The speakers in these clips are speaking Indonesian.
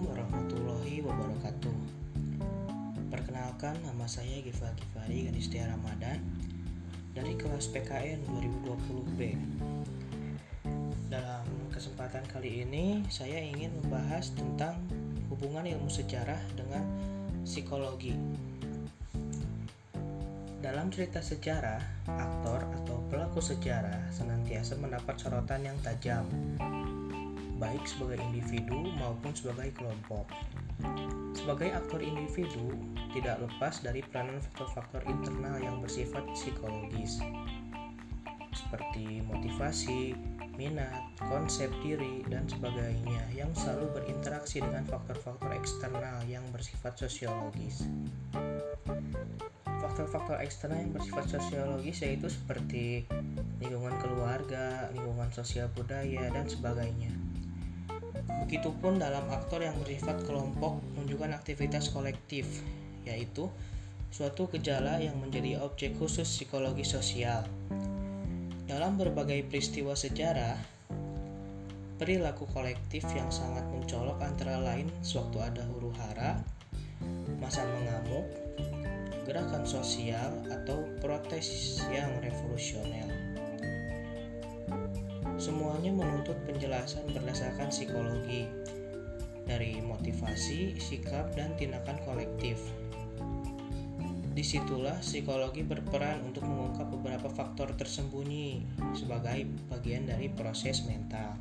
Assalamualaikum warahmatullahi wabarakatuh. Perkenalkan nama saya Giva Givari Ganistia Ramadan Dari kelas PKN 2020B Dalam kesempatan kali ini saya ingin membahas tentang hubungan ilmu sejarah dengan psikologi. Dalam cerita sejarah, aktor atau pelaku sejarah senantiasa mendapat sorotan yang tajam baik sebagai individu maupun sebagai kelompok. Sebagai aktor individu, tidak lepas dari peranan faktor-faktor internal yang bersifat psikologis, seperti motivasi, minat, konsep diri, dan sebagainya yang selalu berinteraksi dengan faktor-faktor eksternal yang bersifat sosiologis. Faktor-faktor eksternal yang bersifat sosiologis yaitu seperti lingkungan keluarga, lingkungan sosial budaya, dan sebagainya. Begitupun dalam aktor yang bersifat kelompok menunjukkan aktivitas kolektif, yaitu suatu gejala yang menjadi objek khusus psikologi sosial. Dalam berbagai peristiwa sejarah, perilaku kolektif yang sangat mencolok antara lain sewaktu ada huru hara, masa mengamuk, gerakan sosial, atau protes yang revolusioner. Semuanya menuntut penjelasan berdasarkan psikologi dari motivasi, sikap, dan tindakan kolektif. Di situlah psikologi berperan untuk mengungkap beberapa faktor tersembunyi sebagai bagian dari proses mental.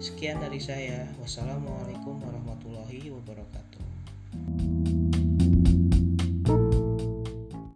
Sekian dari saya. Wassalamualaikum warahmatullahi wabarakatuh.